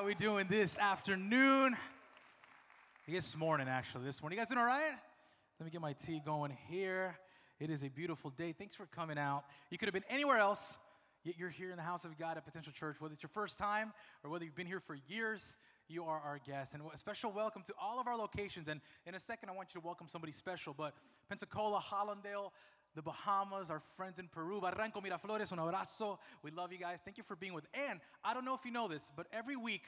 How we doing this afternoon? This morning, actually. This morning. You guys doing all right? Let me get my tea going here. It is a beautiful day. Thanks for coming out. You could have been anywhere else, yet you're here in the house of God at Potential Church. Whether it's your first time or whether you've been here for years, you are our guest. And a special welcome to all of our locations. And in a second, I want you to welcome somebody special. But Pensacola, Hallandale, the Bahamas, our friends in Peru, Barranco, Miraflores, un abrazo. We love you guys. Thank you for being with. And I don't know if you know this, but every week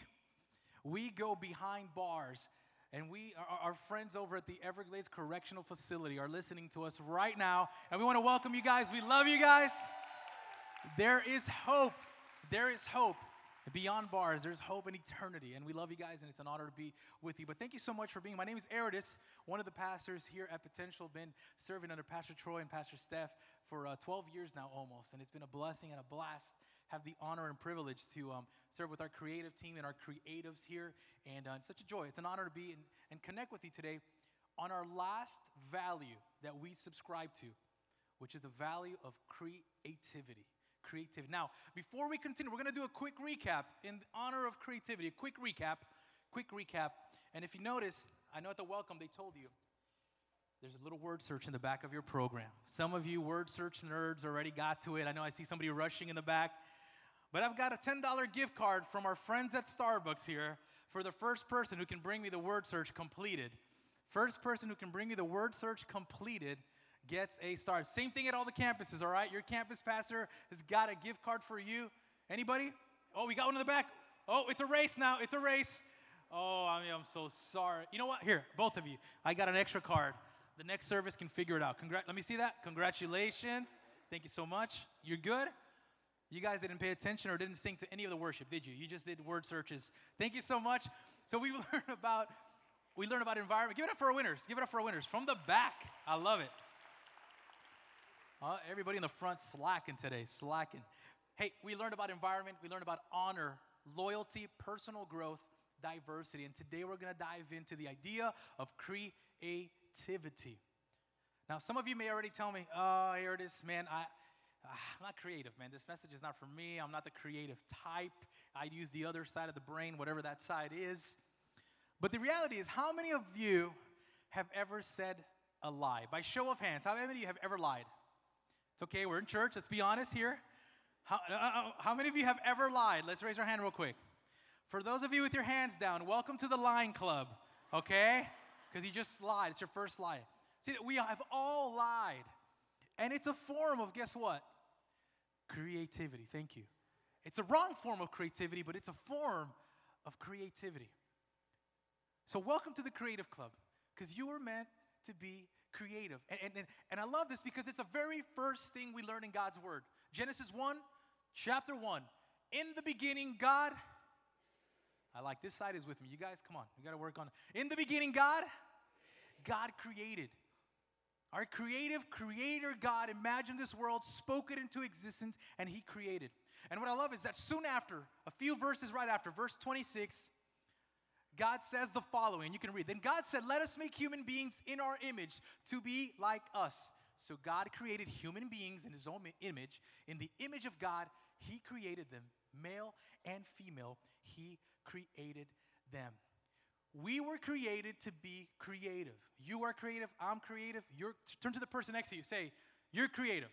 we go behind bars. And we, our, our friends over at the Everglades Correctional Facility are listening to us right now. And we want to welcome you guys. We love you guys. There is hope. There is hope. Beyond bars, there's hope and eternity. And we love you guys, and it's an honor to be with you. But thank you so much for being. My name is Heredes, one of the pastors here at Potential. Been serving under Pastor Troy and Pastor Steph for uh, 12 years now almost. And it's been a blessing and a blast. Have the honor and privilege to um, serve with our creative team and our creatives here. And uh, it's such a joy. It's an honor to be and, and connect with you today on our last value that we subscribe to, which is the value of creativity creativity. Now, before we continue, we're going to do a quick recap in honor of creativity. A quick recap, quick recap. And if you notice, I know at the welcome they told you there's a little word search in the back of your program. Some of you word search nerds already got to it. I know I see somebody rushing in the back. But I've got a $10 gift card from our friends at Starbucks here for the first person who can bring me the word search completed. First person who can bring me the word search completed gets a star. Same thing at all the campuses, all right? Your campus pastor has got a gift card for you. Anybody? Oh, we got one in the back. Oh, it's a race now. It's a race. Oh, I mean, I'm so sorry. You know what? Here, both of you. I got an extra card. The next service can figure it out. Congrat- Let me see that. Congratulations. Thank you so much. You're good. You guys didn't pay attention or didn't sing to any of the worship, did you? You just did word searches. Thank you so much. So we learned about we learned about environment. Give it up for our winners. Give it up for our winners from the back. I love it. Uh, everybody in the front slacking today, slacking. Hey, we learned about environment, we learned about honor, loyalty, personal growth, diversity. And today we're going to dive into the idea of creativity. Now, some of you may already tell me, oh, here it is, man. I, I'm not creative, man. This message is not for me. I'm not the creative type. I use the other side of the brain, whatever that side is. But the reality is, how many of you have ever said a lie? By show of hands, how many of you have ever lied? It's okay, we're in church, let's be honest here. How, uh, uh, how many of you have ever lied? Let's raise our hand real quick. For those of you with your hands down, welcome to the lying club, okay? Because you just lied, it's your first lie. See, that we have all lied. And it's a form of, guess what? Creativity. Thank you. It's a wrong form of creativity, but it's a form of creativity. So, welcome to the Creative Club, because you were meant to be creative. And, and, and I love this because it's the very first thing we learn in God's Word. Genesis 1, chapter 1. In the beginning, God, I like this side is with me. You guys, come on, we got to work on it. In the beginning, God, God created. Our creative creator God imagined this world, spoke it into existence, and He created. And what I love is that soon after, a few verses right after, verse 26, God says the following. You can read. Then God said, Let us make human beings in our image to be like us. So God created human beings in his own image. In the image of God, he created them. Male and female, he created them. We were created to be creative. You are creative, I'm creative. You're turn to the person next to you. Say, "You're creative."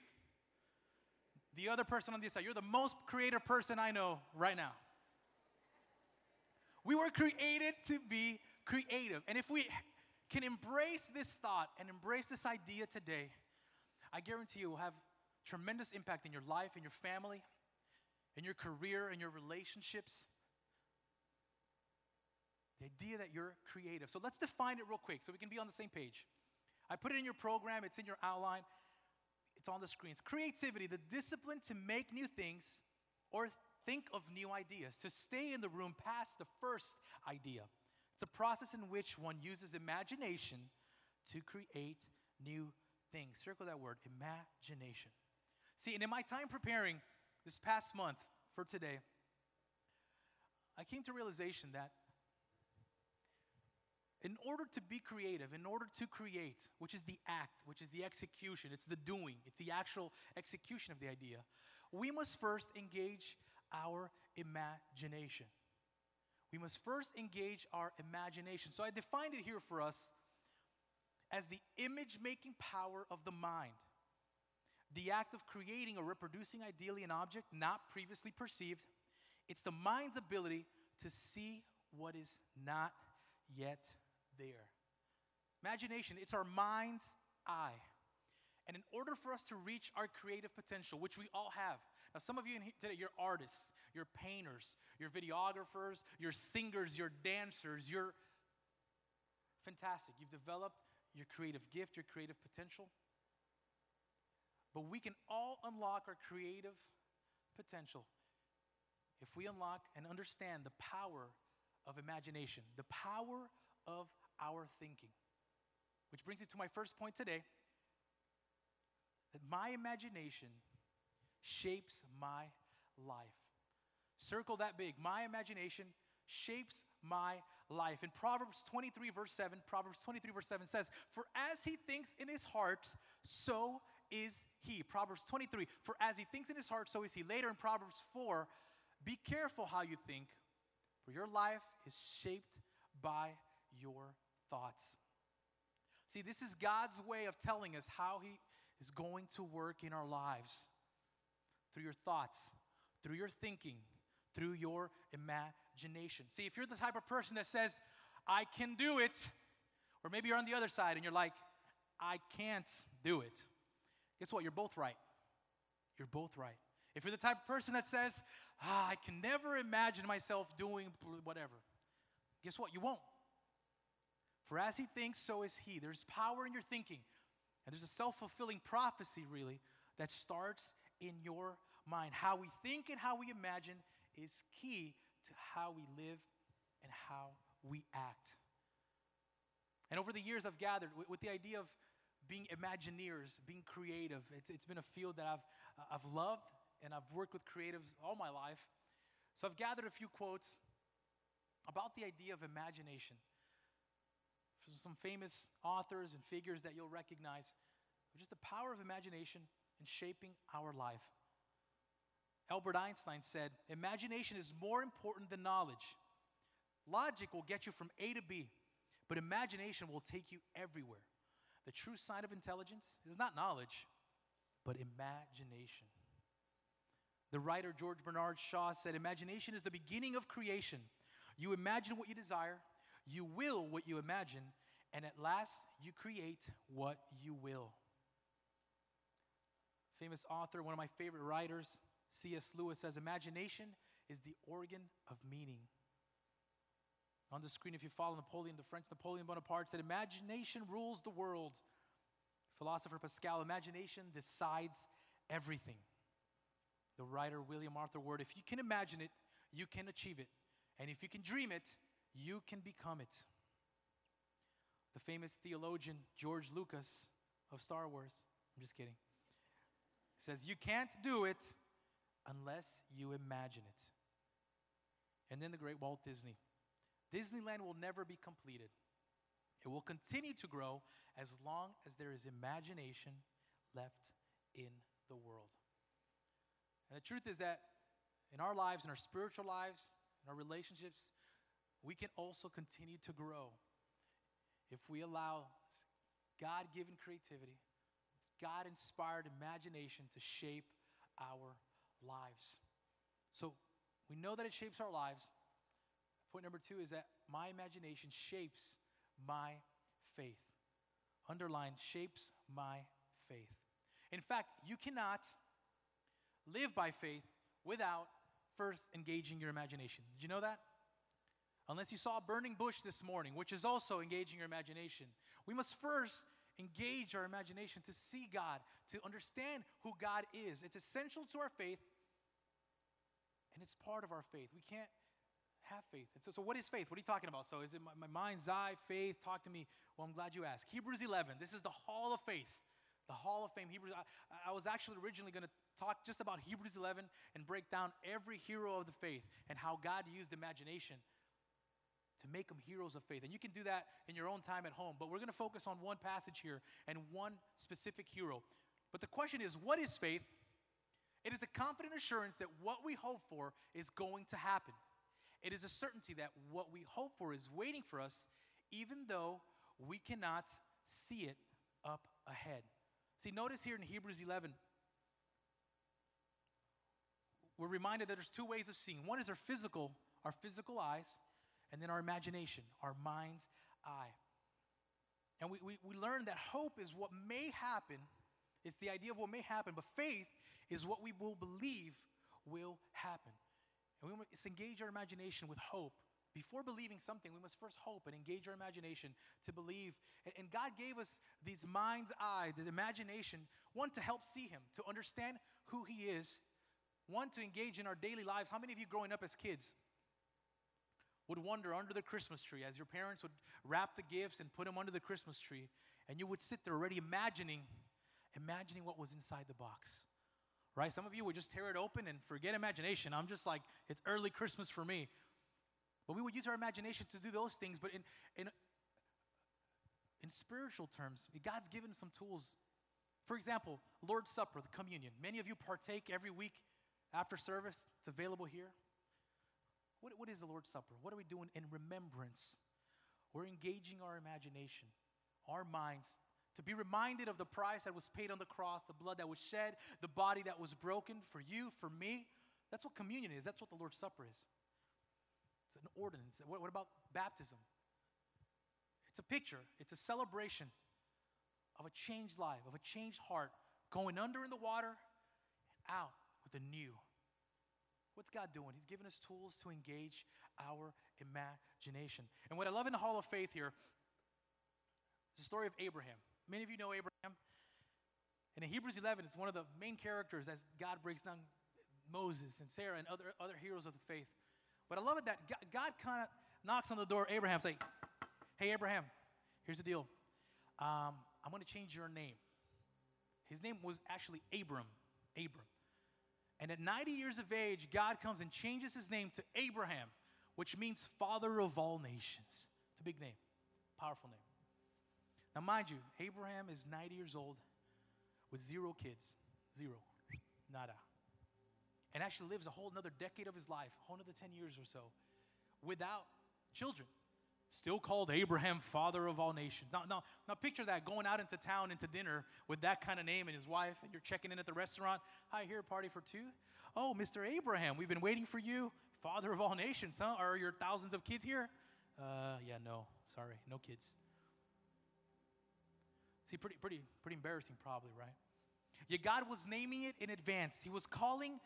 The other person on this side, you're the most creative person I know right now. We were created to be creative. And if we can embrace this thought and embrace this idea today, I guarantee you will have tremendous impact in your life, in your family, in your career, in your relationships. The idea that you're creative. So let's define it real quick so we can be on the same page. I put it in your program, it's in your outline, it's on the screens. Creativity, the discipline to make new things or think of new ideas, to stay in the room past the first idea. It's a process in which one uses imagination to create new things. Circle that word, imagination. See, and in my time preparing this past month for today, I came to realization that in order to be creative, in order to create, which is the act, which is the execution, it's the doing, it's the actual execution of the idea, we must first engage our imagination. We must first engage our imagination. So I defined it here for us as the image making power of the mind. The act of creating or reproducing ideally an object not previously perceived. It's the mind's ability to see what is not yet there. Imagination, it's our mind's eye. And in order for us to reach our creative potential, which we all have, now some of you today, you're artists, you're painters, you're videographers, you're singers, you're dancers, you're fantastic. You've developed your creative gift, your creative potential. But we can all unlock our creative potential if we unlock and understand the power of imagination, the power of our thinking. Which brings me to my first point today that my imagination shapes my life. Circle that big. My imagination shapes my life. In Proverbs 23, verse 7, Proverbs 23, verse 7 says, For as he thinks in his heart, so is he. Proverbs 23, for as he thinks in his heart, so is he. Later in Proverbs 4, be careful how you think, for your life is shaped by your thoughts. See, this is God's way of telling us how He is going to work in our lives through your thoughts, through your thinking, through your imagination. See, if you're the type of person that says, I can do it, or maybe you're on the other side and you're like, I can't do it, guess what? You're both right. You're both right. If you're the type of person that says, ah, I can never imagine myself doing whatever, guess what? You won't. For as he thinks, so is he. There's power in your thinking. And there's a self fulfilling prophecy, really, that starts in your mind. How we think and how we imagine is key to how we live and how we act. And over the years, I've gathered with, with the idea of being Imagineers, being creative. It's, it's been a field that I've, uh, I've loved, and I've worked with creatives all my life. So I've gathered a few quotes about the idea of imagination some famous authors and figures that you'll recognize. Just the power of imagination in shaping our life. Albert Einstein said, Imagination is more important than knowledge. Logic will get you from A to B, but imagination will take you everywhere. The true sign of intelligence is not knowledge, but imagination. The writer George Bernard Shaw said, Imagination is the beginning of creation. You imagine what you desire, you will what you imagine, and at last you create what you will. Famous author, one of my favorite writers, C.S. Lewis says, Imagination is the organ of meaning. On the screen, if you follow Napoleon, the French Napoleon Bonaparte said, Imagination rules the world. Philosopher Pascal, imagination decides everything. The writer William Arthur Ward, if you can imagine it, you can achieve it. And if you can dream it, you can become it. The famous theologian George Lucas of Star Wars, I'm just kidding, says, You can't do it unless you imagine it. And then the great Walt Disney. Disneyland will never be completed. It will continue to grow as long as there is imagination left in the world. And the truth is that in our lives, in our spiritual lives, in our relationships, we can also continue to grow if we allow God given creativity, God inspired imagination to shape our lives. So we know that it shapes our lives. Point number two is that my imagination shapes my faith. Underline, shapes my faith. In fact, you cannot live by faith without first engaging your imagination. Did you know that? Unless you saw a burning bush this morning, which is also engaging your imagination. We must first engage our imagination to see God, to understand who God is. It's essential to our faith, and it's part of our faith. We can't have faith. And so, so what is faith? What are you talking about? So, is it my, my mind's eye, faith? Talk to me. Well, I'm glad you asked. Hebrews 11. This is the Hall of Faith, the Hall of Fame. Hebrews. I, I was actually originally going to talk just about Hebrews 11 and break down every hero of the faith and how God used imagination to make them heroes of faith. And you can do that in your own time at home. But we're going to focus on one passage here and one specific hero. But the question is what is faith? It is a confident assurance that what we hope for is going to happen. It is a certainty that what we hope for is waiting for us, even though we cannot see it up ahead. See, notice here in Hebrews 11, we're reminded that there's two ways of seeing. One is our physical, our physical eyes, and then our imagination, our mind's eye. And we, we, we learn that hope is what may happen, it's the idea of what may happen, but faith is what we will believe will happen. And we must engage our imagination with hope. Before believing something, we must first hope and engage our imagination to believe. And, God gave us these mind's eye, this imagination, one to help see Him, to understand who He is, one to engage in our daily lives. How many of you growing up as kids would wander under the Christmas tree as your parents would wrap the gifts and put them under the Christmas tree, and you would sit there already imagining, imagining what was inside the box? right? Some of you would just tear it open and forget imagination. I'm just like, it's early Christmas for me. But we would use our imagination to do those things. But in, in, in spiritual terms, God's given some tools. For example, Lord's Supper, the communion. Many of you partake every week after service, it's available here. What, what is the Lord's Supper? What are we doing in remembrance? We're engaging our imagination, our minds to be reminded of the price that was paid on the cross, the blood that was shed, the body that was broken for you, for me. That's what communion is. That's what the Lord's Supper is. It's an ordinance. What, what about baptism? It's a picture, it's a celebration of a changed life, of a changed heart, going under in the water and out with a new. What's God doing? He's given us tools to engage our imagination. And what I love in the Hall of Faith here is the story of Abraham. Many of you know Abraham. And in Hebrews 11, it's one of the main characters as God breaks down Moses and Sarah and other, other heroes of the faith. But I love it that God, kind of knocks on the door. Abraham's like, hey, Abraham, here's the deal. Um, I'm going to change your name. His name was actually Abram. Abram. And at 90 years of age, God comes and changes his name to Abraham, which means father of all nations. It's a big name, powerful name. Now, mind you, Abraham is 90 years old with zero kids. Zero. Nada. And actually lives a whole another decade of his life, a whole another 10 years or so, without children. Still called Abraham, father of all nations. Now, now, now picture that going out into town into dinner with that kind of name and his wife, and you're checking in at the restaurant. Hi, here, party for two. Oh, Mr. Abraham, we've been waiting for you, father of all nations, huh? Are your thousands of kids here? Uh, yeah, no, sorry, no kids. See, pretty, pretty, pretty embarrassing, probably, right? Yet God was naming it in advance. He was calling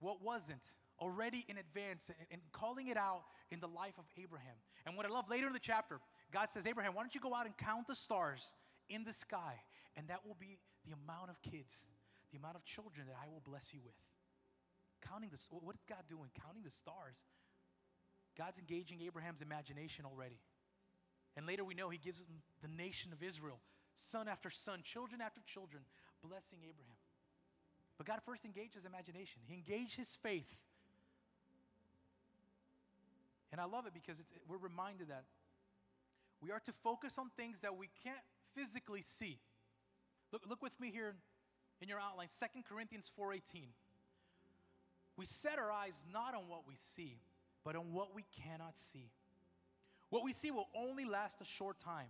what wasn't already in advance and, calling it out in the life of Abraham. And what I love later in the chapter, God says, Abraham, why don't you go out and count the stars in the sky? And that will be the amount of kids, the amount of children that I will bless you with. Counting the, what is God doing? Counting the stars. God's engaging Abraham's imagination already. And later we know he gives him the nation of Israel son after son, children after children, blessing Abraham. But God first engaged his imagination, he engaged his faith. And I love it because we're reminded that we are to focus on things that we can't physically see. Look, look with me here in your outline, 2 Corinthians 4:18. We set our eyes not on what we see, but on what we cannot see. What we see will only last a short time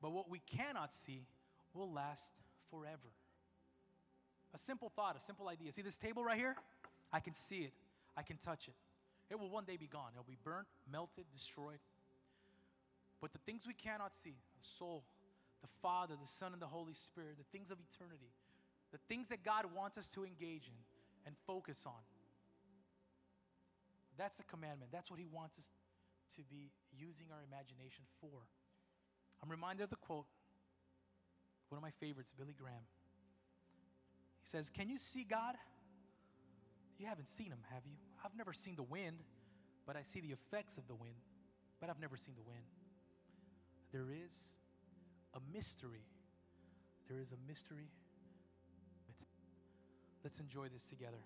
but what we cannot see will last forever. A simple thought, a simple idea. See this table right here? I can see it, I can touch it. It will one day be gone. It'll be burnt, melted, destroyed. But the things we cannot see, the soul, the Father, the Son, and the Holy Spirit, the things of eternity, the things that God wants us to engage in and focus on. That's the commandment. That's what He wants us to be using our imagination for. I'm reminded of the quote, one of my favorites, Billy Graham. He says, Can you see God? You haven't seen him, have you? I've never seen the wind, but I see the effects of the wind, but I've never seen the wind. There is a mystery. There is a mystery. Let's enjoy this together.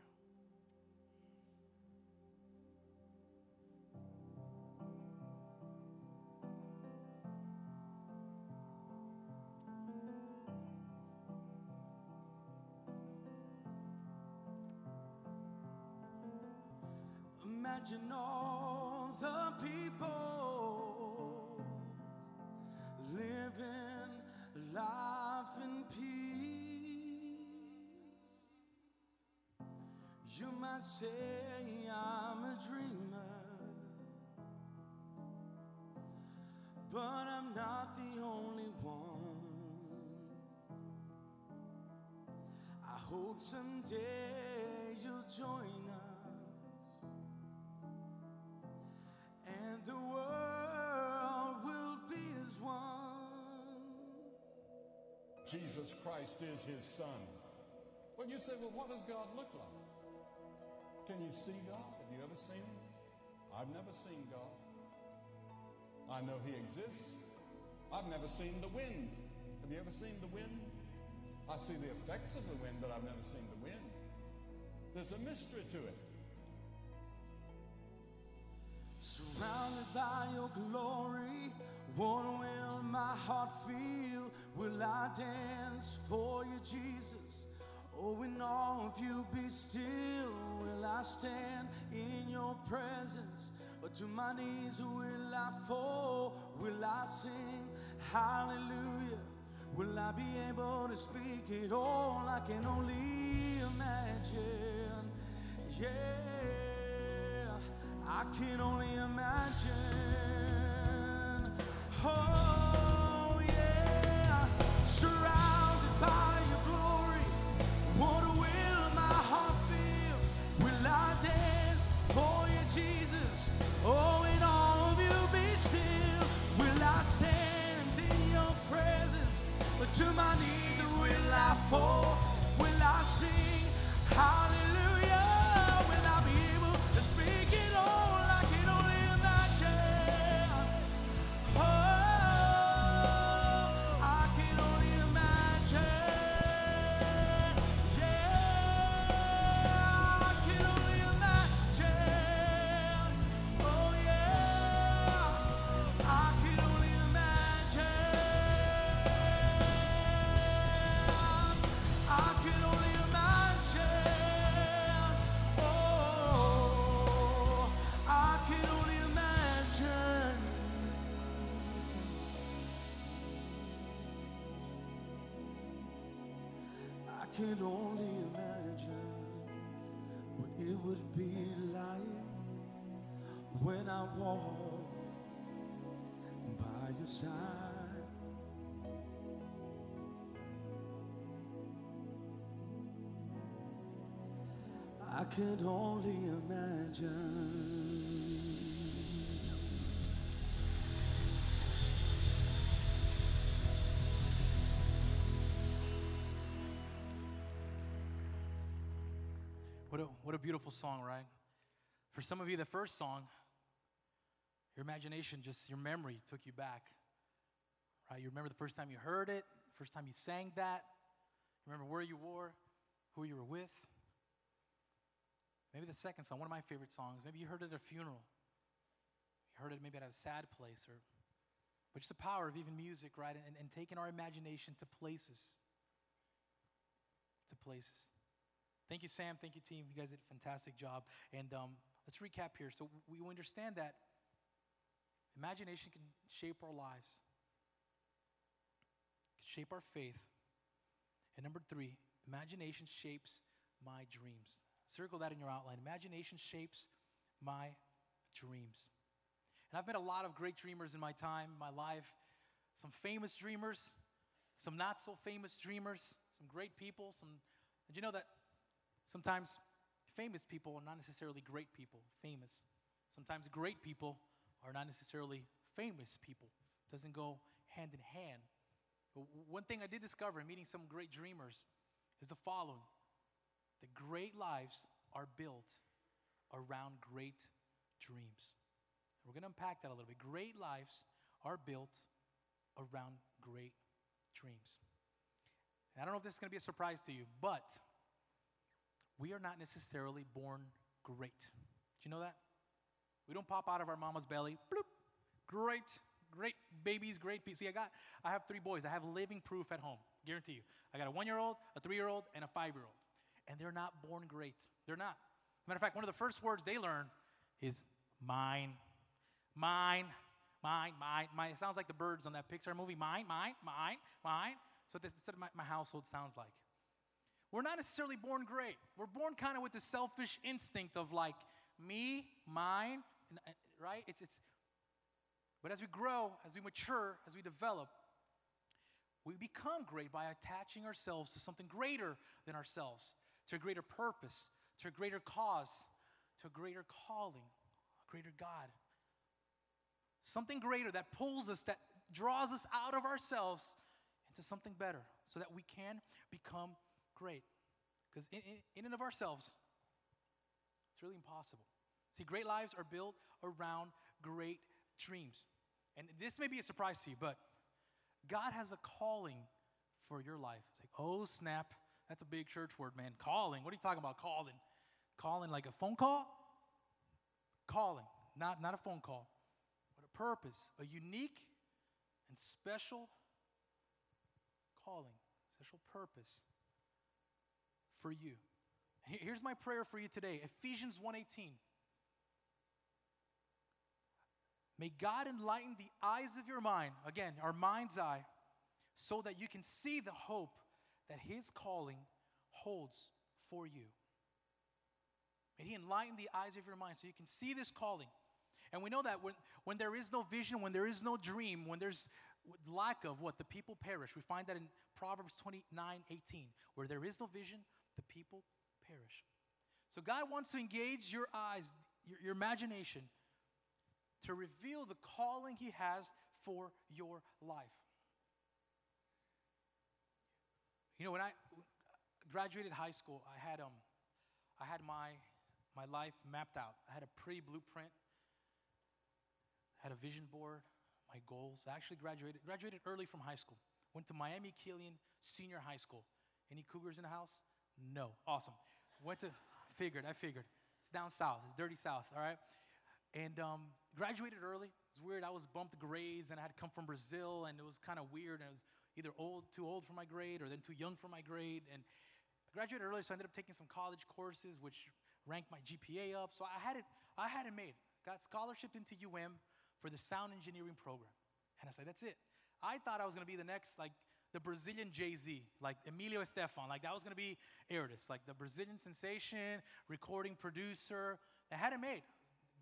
Imagine all the people living life in peace. You might say I'm a dreamer, but I'm not the only one. I hope someday you'll join the world will be as one. Jesus Christ is his son. Well, you say, well, what does God look like? Can you see God? Have you ever seen him? I've never seen God. I know he exists. I've never seen the wind. Have you ever seen the wind? I see the effects of the wind, but I've never seen the wind. There's a mystery to it. Surrounded by your glory, what will my heart feel? Will I dance for you, Jesus? Oh, in all of you be still. Will I stand in your presence? Or to my knees will I fall? Will I sing hallelujah? Will I be able to speak it all? I can only imagine. Yeah. I can only imagine. Oh, yeah. Surrounded by your glory, what will my heart feel? Will I dance for you, Jesus? Oh, in all of you be still. Will I stand in your presence? But to my knees will I fall? Will I sing hallelujah? It would be like when I walk by your side. I could only imagine. Beautiful song, right? For some of you, the first song, your imagination, just your memory took you back, right? You remember the first time you heard it, first time you sang that. You remember where you were, who you were with. Maybe the second song, one of my favorite songs. Maybe you heard it at a funeral. You heard it maybe at a sad place, or but just the power of even music, right? And, and taking our imagination to places. To places. Thank you, Sam. Thank you, team. You guys did a fantastic job. And um, let's recap here. So we understand that imagination can shape our lives, can shape our faith. And number three, imagination shapes my dreams. Circle that in your outline. Imagination shapes my dreams. And I've met a lot of great dreamers in my time, my life. Some famous dreamers, some not so famous dreamers, some great people. Some. Did you know that sometimes famous people are not necessarily great people? Famous. Sometimes great people are not necessarily famous people. It doesn't go hand in hand. But one thing I did discover in meeting some great dreamers is the following: the great lives are built around great dreams. We're going to unpack that a little bit. Great lives are built around great dreams. And I don't know if this is going to be a surprise to you, but we are not necessarily born great. Do you know that? We don't pop out of our mama's belly, bloop, great, great babies, great people. See, I got, I have three boys. I have living proof at home, guarantee you. I got a one-year-old, a three-year-old, and a five-year-old. And they're not born great. They're not. Matter of fact, one of the first words they learn is mine, Mine, mine, mine, mine. It sounds like the birds on that Pixar movie. Mine, mine, mine, mine. So this is what my, my household sounds like. We're not necessarily born great. We're born kind of with the selfish instinct of like me, mine, and, and- right? It's, it's, but as we grow, as we mature, as we develop, we become great by attaching ourselves to something greater than ourselves, to a greater purpose, to a greater cause, to a greater calling, a greater God. Something greater that pulls us, that draws us out of ourselves into something better so that we can become great. Because in, in, in and of ourselves, it's really impossible. See, great lives are built around great dreams. And this may be a surprise to you, but God has a calling for your life. It's like, oh, snap. That's a big church word, man. Calling. What are you talking about, calling? Calling like a phone call? Calling, not, not a phone call, but a purpose, a unique and special calling, special purpose for you. Here's my prayer for you today Ephesians 1:18. May God enlighten the eyes of your mind, again, our mind's eye, so that you can see the hope that His calling holds for you. May He enlighten the eyes of your mind so you can see this calling. And we know that when, when there is no vision, when there is no dream, when there's lack of what the people perish. We find that in Proverbs 29 18. Where there is no vision, the people perish. So God wants to engage your eyes, your, your imagination, to reveal the calling He has for your life. You know, when I graduated high school, I had um, I had my my life mapped out. I had a pretty blueprint. Had a vision board, my goals. I actually graduated graduated early from high school. Went to Miami Killian Senior High School. Any Cougars in the house? No. Awesome. Went to figured. I figured. It's down south. It's dirty south. All right. And um, graduated early. It was weird. I was bumped grades, and I had come from Brazil, and it was kind of weird. And I was either old, too old for my grade, or then too young for my grade. And I graduated early, so I ended up taking some college courses, which ranked my GPA up. So I had it. I had it made. Got scholarship into UM for the sound engineering program, and I like, that's it. I thought I was gonna be the next, like the Brazilian Jay Z, like Emilio Estefan, like that was gonna be Heredes, like the Brazilian sensation, recording producer. I had it made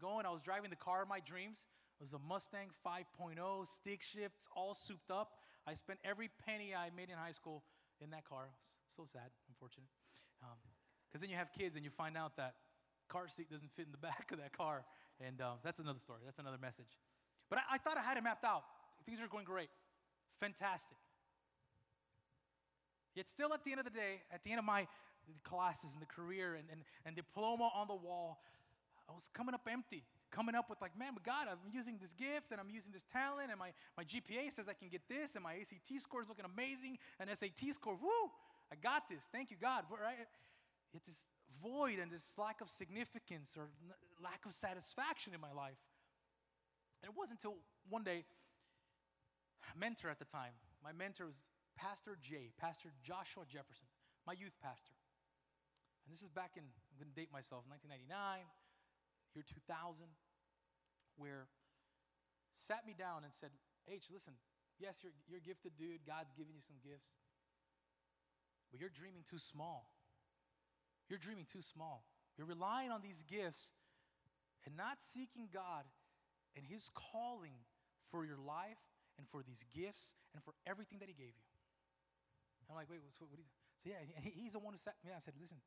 going. I was driving the car of my dreams. It was a Mustang 5.0, stick shifts, all souped up. I spent every penny I made in high school in that car. So sad, unfortunate. Because then you have kids and you find out that car seat doesn't fit in the back of that car. And um, that's another story. That's another message. But I, I thought I had it mapped out. Things are going great. Fantastic. Yet still at the end of the day, at the end of my classes and the career and, and, and diploma on the wall, I was coming up empty, coming up with like, man, but God, I'm using this gift and I'm using this talent and my, my GPA says I can get this and my ACT score is looking amazing and SAT score, woo, I got this. Thank you, God. But right, yet this void and this lack of significance or lack of satisfaction in my life. And it wasn't until one day, mentor at the time, my mentor was Pastor J, Pastor Joshua Jefferson, my youth pastor. And this is back in, I'm going to date myself, 1999, year 2000, where sat me down and said, H, listen, yes, you're, you're a gifted dude. God's given you some gifts. But you're dreaming too small. You're dreaming too small. You're relying on these gifts and not seeking God and His calling for your life and for these gifts and for everything that He gave you. I'm like, wait, what, what you? So yeah, he, he's the one who sat me. down and said, listen,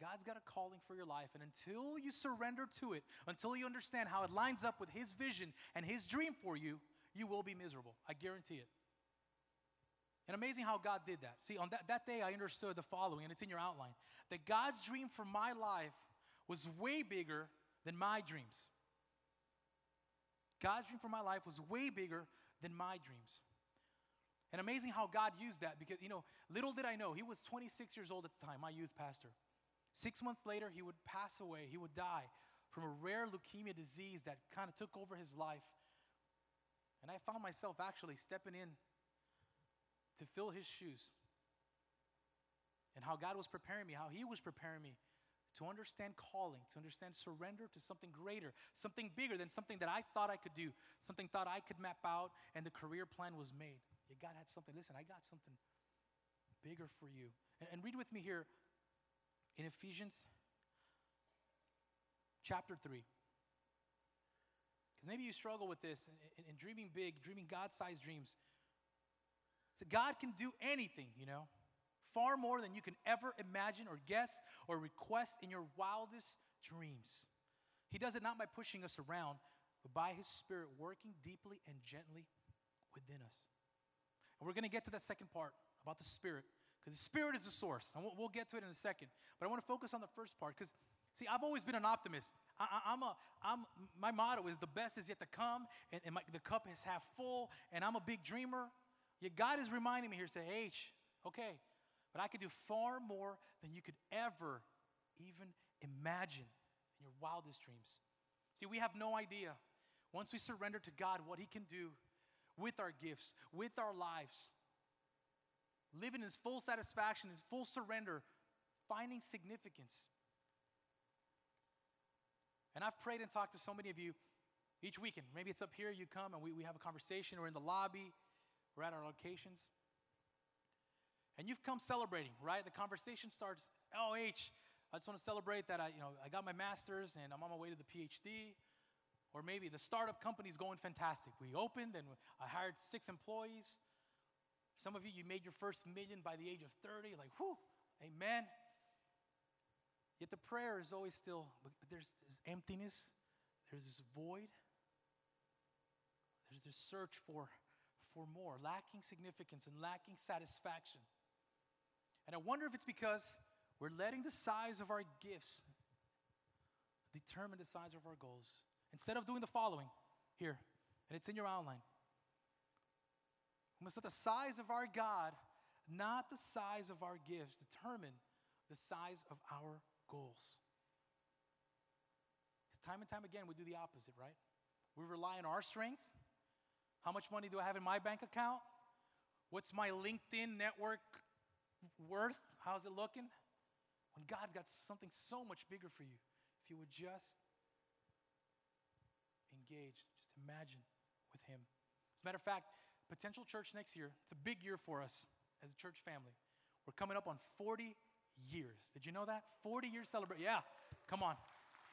God's got a calling for your life, and until you surrender to it, until you understand how it lines up with His vision and His dream for you, you will be miserable. I guarantee it. And amazing how God did that. See, on that, that day, I understood the following, and it's in your outline that God's dream for my life was way bigger than my dreams. God's dream for my life was way bigger than my dreams. And amazing how God used that because, you know, little did I know, he was 26 years old at the time, my youth pastor. Six months later, he would pass away, he would die from a rare leukemia disease that kind of took over his life. And I found myself actually stepping in to fill his shoes. And how God was preparing me, how he was preparing me to understand calling, to understand surrender to something greater, something bigger than something that I thought I could do, something thought I could map out, and the career plan was made. God had something. Listen, I got something bigger for you. And, and read with me here in Ephesians chapter 3. Because maybe you struggle with this in, in dreaming big, dreaming God sized dreams. So God can do anything, you know, far more than you can ever imagine or guess or request in your wildest dreams. He does it not by pushing us around, but by His Spirit working deeply and gently within us. And we're going to get to that second part about the Spirit, because the Spirit is the source. And we'll, we'll, get to it in a second. But I want to focus on the first part, because, see, I've always been an optimist. I, am a, I'm, my motto is the best is yet to come, and, and my, the cup is half full, and I'm a big dreamer. Yet God is reminding me here, say, H, okay, but I could do far more than you could ever even imagine in your wildest dreams. See, we have no idea once we surrender to God what He can do with our gifts, with our lives, living in full satisfaction, in full surrender, finding significance. And I've prayed and talked to so many of you each weekend. Maybe it's up here, you come and we, we have a conversation, or in the lobby, we're at our locations. And you've come celebrating, right? The conversation starts, oh, H, I just want to celebrate that I, you know, I got my master's and I'm on my way to the PhD. Or maybe the startup company's going fantastic. We opened and I hired six employees. Some of you, you made your first million by the age of 30, like, whew, amen. Yet the prayer is always still, but there's this emptiness, there's this void, there's this search for, for more, lacking significance and lacking satisfaction. And I wonder if it's because we're letting the size of our gifts determine the size of our goals. Instead of doing the following here, and it's in your outline. We must let the size of our God, not the size of our gifts, determine the size of our goals. Time and time again, we do the opposite, right? We rely on our strengths. How much money do I have in my bank account? What's my LinkedIn network worth? How's it looking? When God got something so much bigger for you, if you would just engage, just imagine with Him. As a matter of fact, potential church next year, it's a big year for us as a church family. We're coming up on 40 years. Did you know that? 40 years celebration. Yeah, come on.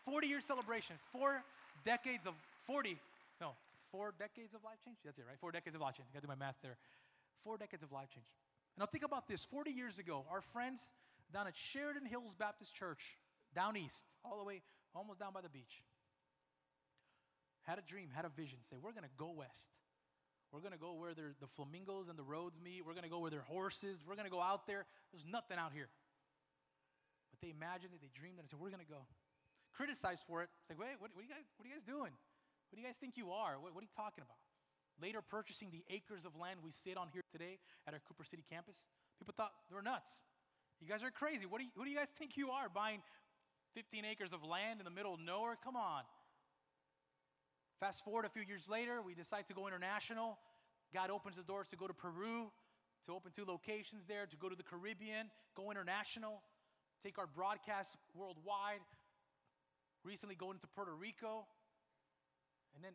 40 year celebration, four decades of 40, no, four decades of life change. That's it, right? Four decades of life change. I gotta do my math there. Four decades of life change. Now think about this 40 years ago, our friends down at Sheridan Hills Baptist Church, down east, all the way, almost down by the beach, had a dream, had a vision. Say, we're gonna go west. We're gonna go where the flamingos and the roads meet. We're gonna go where there are horses. We're gonna go out there. There's nothing out here. But they imagined it, they dreamed it, and said, We're gonna go. Criticized for it. It's like, wait, what, what, are, you guys, what are you guys doing? What do you guys think you are? What, what are you talking about? later purchasing the acres of land we sit on here today at our Cooper City campus. People thought they were nuts. You guys are crazy. What do you, who do you guys think you are buying 15 acres of land in the middle of nowhere? Come on. Fast forward a few years later, we decide to go international. God opens the doors to go to Peru, to open two locations there, to go to the Caribbean, go international, take our broadcast worldwide. Recently, going to Puerto Rico. And then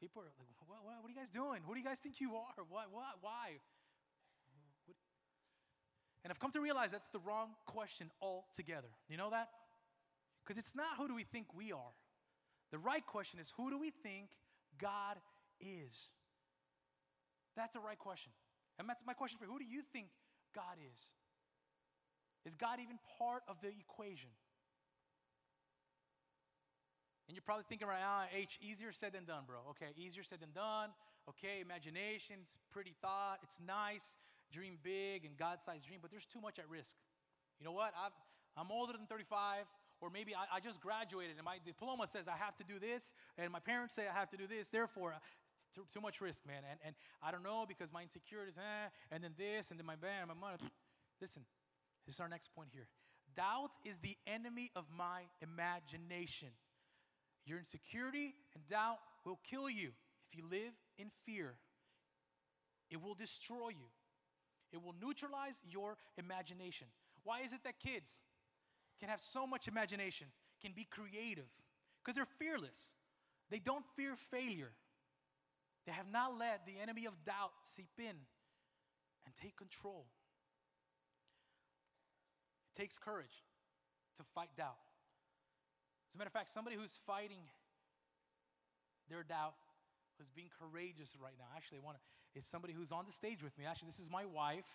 People are like, what, what, what, are you guys doing? Who do you guys think you are? Why? Why? why? What? And I've come to realize that's the wrong question altogether. You know that? Because it's not who do we think we are. The right question is who do we think God is? That's a right question. And that's my question for you. Who do you think God is? Is God even part of the equation? And you're probably thinking right now, H, easier said than done, bro. Okay, easier said than done. Okay, imagination, it's pretty thought, it's nice, dream big and God sized dream, but there's too much at risk. You know what? i am older than 35, or maybe I, I, just graduated and my diploma says I have to do this, and my parents say I have to do this, therefore, too, too much risk, man. And, and I don't know because my insecurities, eh, and then this, and then my band, and my money. Listen, this is our next point here. Doubt is the enemy of my imagination. Your insecurity and doubt will kill you if you live in fear. It will destroy you. It will neutralize your imagination. Why is it that kids, can have so much imagination, can be creative, because they're fearless. They don't fear failure. They have not let the enemy of doubt seep in and take control. It takes courage to fight doubt. As a matter of fact, somebody who's fighting their doubt, who's being courageous right now, actually, I want to, is somebody who's on the stage with me. Actually, this is my wife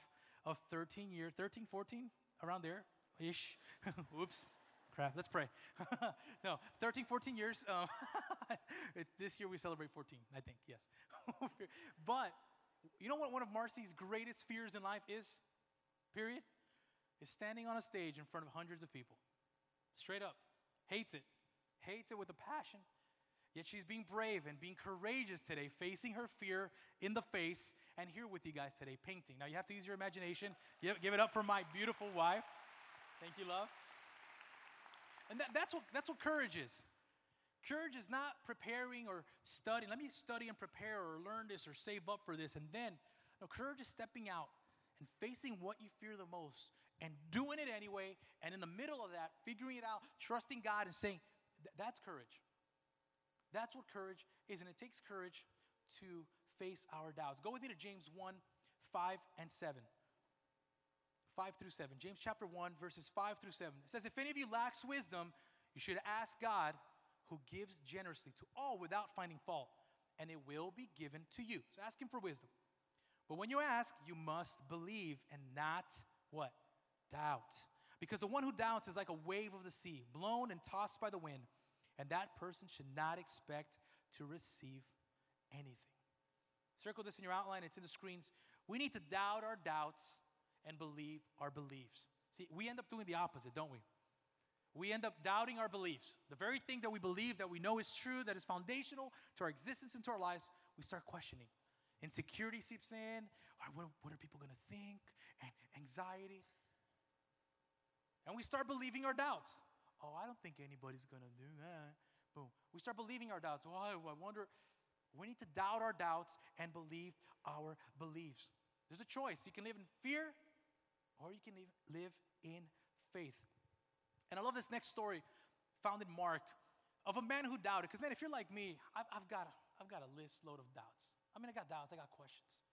of 13 years, 13, 14, around there ish. Whoops. Crap, let's pray. no, 13, 14 years. Um, this year we celebrate 14, I think, yes. but you know what one of Marcy's greatest fears in life is? Period? Is standing on a stage in front of hundreds of people. Straight up. Hates it. Hates it with a passion. Yet she's being brave and being courageous today, facing her fear in the face, and here with you guys today, painting. Now you have to use your imagination. Give, give it up for my beautiful wife. Thank you, love. And that, that's, what, that's what courage is. Courage is not preparing or studying. Let me study and prepare or learn this or save up for this. And then, no, courage is stepping out and facing what you fear the most and doing it anyway. And in the middle of that, figuring it out, trusting God and saying, that's courage. That's what courage is. And it takes courage to face our doubts. Go with me to James 1 5 and 7. 5 through 7. James chapter 1, verses 5 through 7. It says, If any of you lacks wisdom, you should ask God, who gives generously to all without finding fault, and it will be given to you. So ask Him for wisdom. But when you ask, you must believe and not what? Doubt. Because the one who doubts is like a wave of the sea, blown and tossed by the wind, and that person should not expect to receive anything. Circle this in your outline, it's in the screens. We need to doubt our doubts and believe our beliefs. See, we end up doing the opposite, don't we? We end up doubting our beliefs. The very thing that we believe that we know is true, that is foundational to our existence and to our lives, we start questioning. Insecurity seeps in. What, what are people going to think? And anxiety. And we start believing our doubts. Oh, I don't think anybody's going to do that. Boom. We start believing our doubts. Oh, I wonder. We need to doubt our doubts and believe our beliefs. There's a choice. You can live in fear or you can live in faith. And I love this next story found in Mark of a man who doubted. Because, man, if you're like me, I've, I've, got I've got a list load of doubts. I mean, I got doubts, I got questions.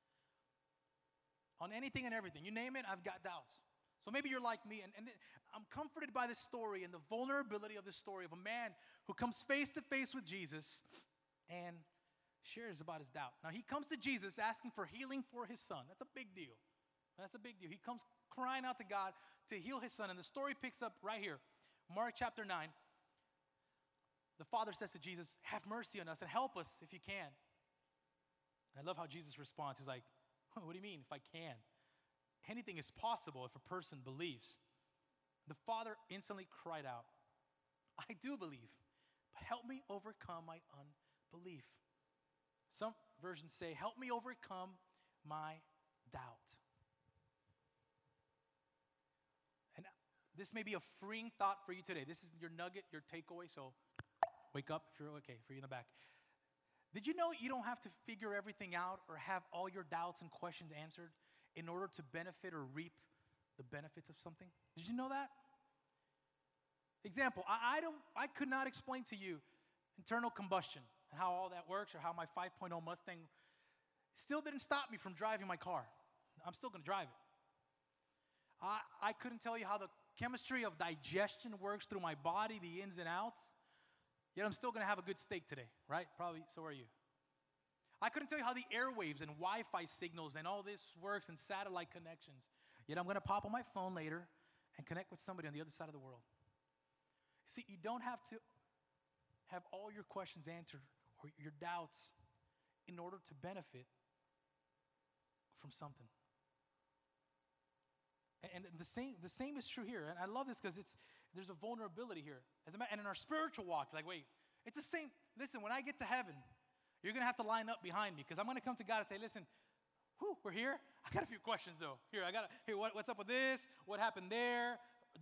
On anything and everything, you name it, I've got doubts. So maybe you're like me, and, and I'm comforted by this story and the vulnerability of this story of a man who comes face to face with Jesus and shares about his doubt. Now, he comes to Jesus asking for healing for his son. That's a big deal. That's a big deal. He comes crying out to God to heal his son. And the story picks up right here, Mark chapter 9. The father says to Jesus, Have mercy on us and help us if you can. I love how Jesus responds. He's like, What do you mean, if I can? Anything is possible if a person believes. The father instantly cried out, I do believe, but help me overcome my unbelief. Some versions say, Help me overcome my doubt. This may be a freeing thought for you today. This is your nugget, your takeaway. So wake up if you're okay, for you in the back. Did you know you don't have to figure everything out or have all your doubts and questions answered in order to benefit or reap the benefits of something? Did you know that? Example, I, I don't I could not explain to you internal combustion and how all that works or how my 5.0 Mustang still didn't stop me from driving my car. I'm still gonna drive it. I, I couldn't tell you how the chemistry of digestion works through my body, the ins and outs. Yet I'm still to have a good steak today, right? Probably, so are you. I couldn't tell you how the airwaves and Wi Fi signals and all this works and satellite connections. Yet I'm to pop on my phone later and connect with somebody on the other side of the world. See, you don't have to have all your questions answered or your doubts in order to benefit from something. And the same, the same is true here. And I love this because it's there's a vulnerability here. As a and in our spiritual walk, like, wait, it's the same. Listen, when I get to heaven, you're gonna have to line up behind me because I'm gonna come to God and say, listen, whew, we're here. I got a few questions though. Here, I got here. What, what's up with this? What happened there?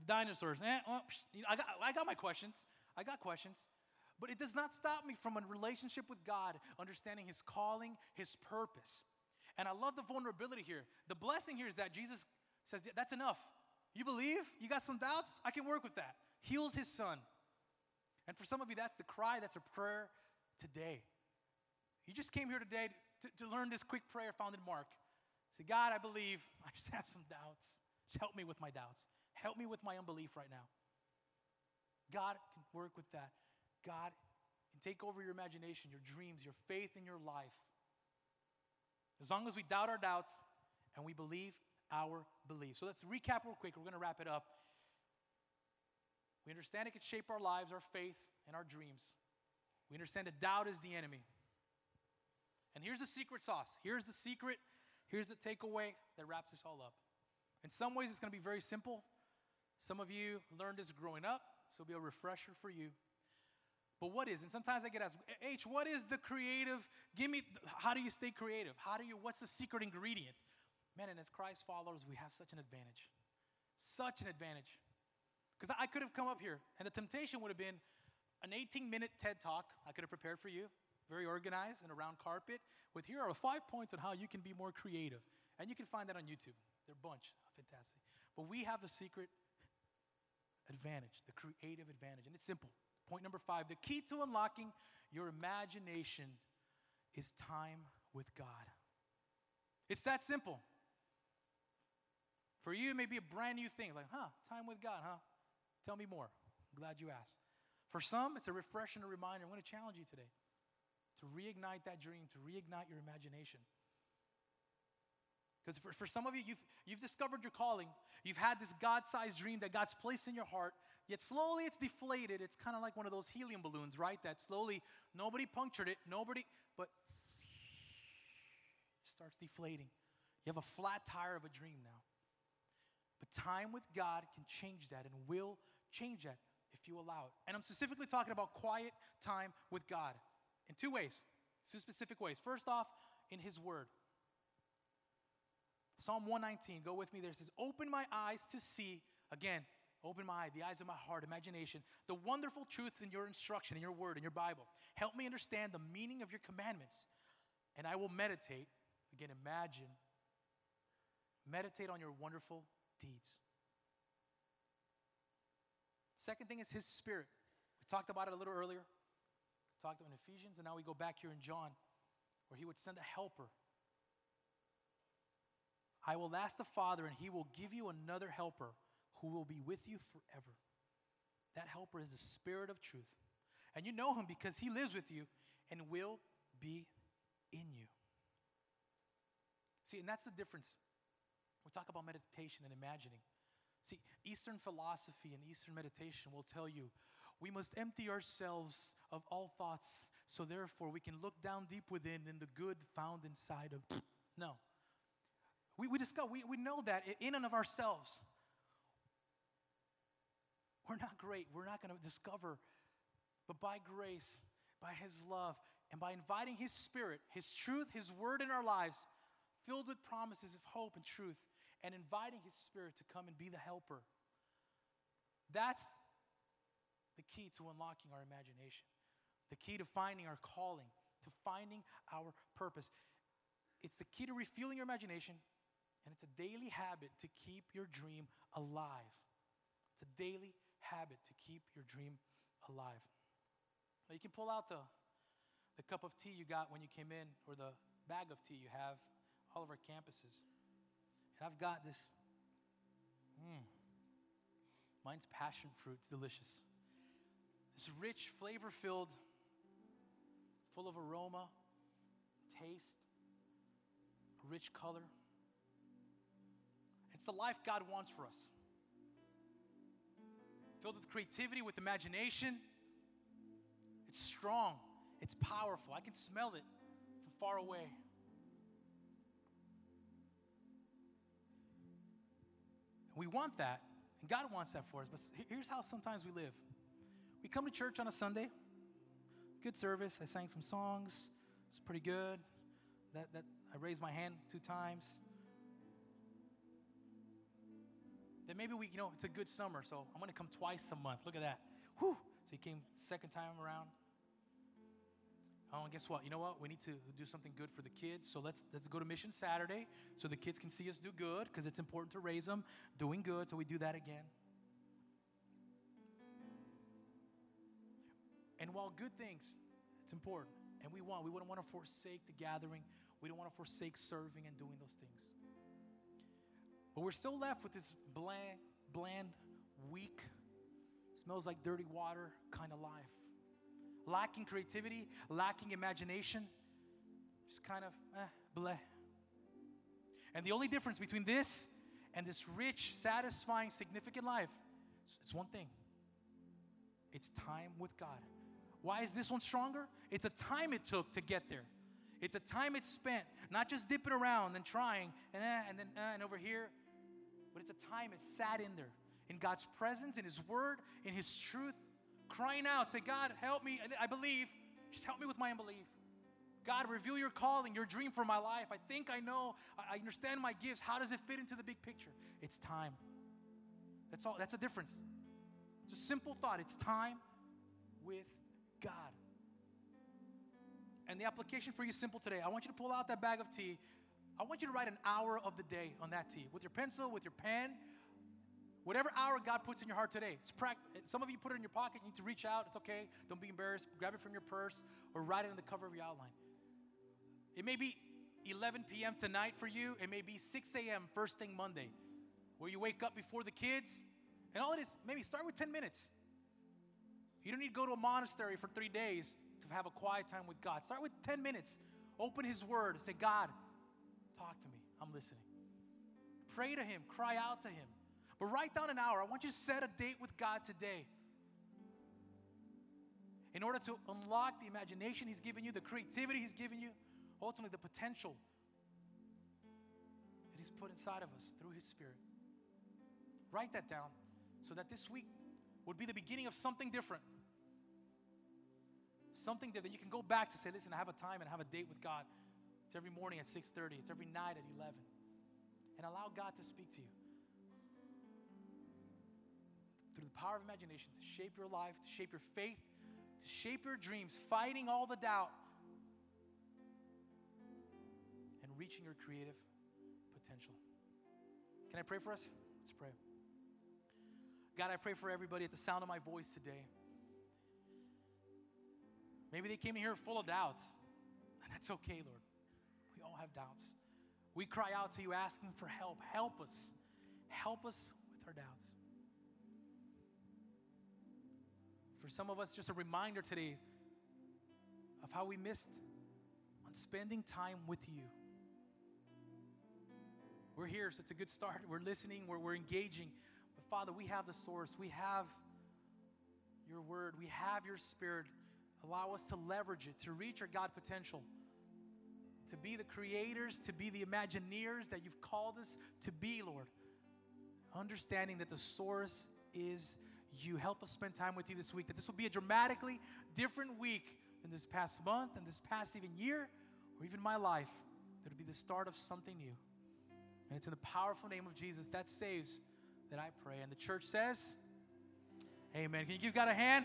Dinosaurs. Eh, well, you know, I got I got my questions. I got questions. But it does not stop me from a relationship with God, understanding His calling, His purpose. And I love the vulnerability here. The blessing here is that Jesus says, That's enough. You believe? You got some doubts? I can work with that. heals his son. And for some of you, that's the cry, that's a prayer today. You just came here today to, to learn this quick prayer found in Mark. Say, God, I believe. I just have some doubts. Just help me with my doubts. Help me with my unbelief right now. God can work with that. God can take over your imagination, your dreams, your faith in your life. As long as we doubt our doubts and we believe our belief. So let's recap real quick. We're going to wrap it up. We understand it can shape our lives, our faith, and our dreams. We understand that doubt is the enemy. And here's the secret sauce. Here's the secret. Here's the takeaway that wraps this all up. In some ways, it's going to be very simple. Some of you learned this growing up, so it'll be a refresher for you. But what is? And sometimes I get asked, H, what is the creative? Give me, how do you stay creative? How do you, what's the secret ingredient? Man, and as Christ followers, we have such an advantage. Such an advantage. Because I could have come up here, and the temptation would have been an 18 minute TED talk I could have prepared for you, very organized and a round carpet, with here are five points on how you can be more creative. And you can find that on YouTube. They're a bunch. Fantastic. But we have the secret advantage, the creative advantage. And it's simple. Point number five the key to unlocking your imagination is time with God. It's that simple. For you, it may be a brand new thing, like, huh, time with God, huh? Tell me more. I'm glad you asked. For some, it's a refresh and a reminder. I'm going to challenge you today to reignite that dream, to reignite your imagination. Because for, for some of you, you've, you've discovered your calling. You've had this God sized dream that God's placed in your heart, yet slowly it's deflated. It's kind of like one of those helium balloons, right? That slowly, nobody punctured it, nobody, but starts deflating. You have a flat tire of a dream now. But time with God can change that and will change that if you allow it. And I'm specifically talking about quiet time with God in two ways, two specific ways. First off, in His Word. Psalm 119, go with me there. It says, Open my eyes to see, again, open my eye, the eyes of my heart, imagination, the wonderful truths in your instruction, in your word, in your Bible. Help me understand the meaning of your commandments, and I will meditate, again, imagine, meditate on your wonderful deeds. Second thing is his spirit. We talked about it a little earlier. We talked about in Ephesians, and now we go back here in John, where he would send a helper. I will ask the Father, and he will give you another helper who will be with you forever. That helper is the Spirit of truth. And you know him because he lives with you and will be in you. See, and that's the difference we talk about meditation and imagining. See, Eastern philosophy and Eastern meditation will tell you we must empty ourselves of all thoughts so therefore we can look down deep within in the good found inside of. No. We, we discover, we, we know that in and of ourselves, we're not great. We're not going to discover. But by grace, by His love, and by inviting His Spirit, His truth, His word in our lives, filled with promises of hope and truth, and inviting His Spirit to come and be the helper. That's the key to unlocking our imagination, the key to finding our calling, to finding our purpose. It's the key to refueling your imagination, and it's a daily habit to keep your dream alive. It's a daily habit to keep your dream alive. Now you can pull out the, the cup of tea you got when you came in, or the bag of tea you have all of our campuses. I've got this, mm, mine's passion fruit, it's delicious. It's rich, flavor filled, full of aroma, taste, rich color. It's the life God wants for us. Filled with creativity, with imagination. It's strong, it's powerful. I can smell it from far away. We want that, and God wants that for us. But here's how sometimes we live we come to church on a Sunday, good service. I sang some songs, it's pretty good. That, that I raised my hand two times. Then maybe we, you know, it's a good summer, so I'm to come twice a month. Look at that. Whew. So he came second time around. Oh, and guess what? You know what? We need to do something good for the kids. So let's let's go to Mission Saturday so the kids can see us do good because it's important to raise them doing good. So we do that again. And while good things, it's important, and we want, we wouldn't want to forsake the gathering. We don't want to forsake serving and doing those things. But we're still left with this bland, bland, weak, smells like dirty water kind of life. Lacking creativity, lacking imagination, just kind of eh, bleh. And the only difference between this and this rich, satisfying, significant life, it's one thing it's time with God. Why is this one stronger? It's a time it took to get there. It's a time it spent, not just dipping around and trying and, eh, and then eh, and over here, but it's a time it sat in there in God's presence, in His Word, in His truth, crying out, say, God, help me. I believe. Just help me with my unbelief. God, reveal your calling, your dream for my life. I think I know, I understand my gifts. How does it fit into the big picture? It's time. That's all, that's a difference. It's a simple thought. It's time with God. And the application for you is simple today. I want you to pull out that bag of tea. I want you to write an hour of the day on that tea with your pencil, with your pen, whatever hour God puts in your heart today. It's practice. Some of you put it in your pocket. You need to reach out. It's okay. Don't be embarrassed. Grab it from your purse or write it on the cover of your outline. It may be 11 p.m. tonight for you. It may be 6 a.m. first thing Monday, where you wake up before the kids. And all it is, maybe start with 10 minutes. You don't need to go to a monastery for three days to have a quiet time with God. Start with 10 minutes. Open His Word say, God, talk to me. I'm listening. Pray to Him, cry out to Him. But write down an hour. I want you to set a date with God today. In order to unlock the imagination He's given you, the creativity He's given you, ultimately the potential that He's put inside of us through His Spirit. Write that down so that this week would be the beginning of something different. Something that you can go back to say, listen, I have a time and I have a date with God. It's every morning at 6:30, it's every night at 11. And allow God to speak to you. The power of imagination to shape your life, to shape your faith, to shape your dreams, fighting all the doubt, and reaching your creative potential. Can I pray for us? Let's pray. God, I pray for everybody at the sound of my voice today. Maybe they came in here full of doubts, and that's okay, Lord. We all have doubts. We cry out to you asking for help. Help us. Help us with our doubts. Some of us, just a reminder today of how we missed on spending time with you. We're here, so it's a good start. We're listening, we're, we're engaging. But Father, we have the source, we have your word, we have your spirit. Allow us to leverage it, to reach our God potential, to be the creators, to be the Imagineers that you've called us to be, Lord. Understanding that the source is you. Help us spend time with you this week, that this will be a dramatically different week than this past month and this past even year or even my life. That it'll be the start of something new. And it's in the powerful name of Jesus that saves that I pray. And the church says, Amen. Can you give God a hand?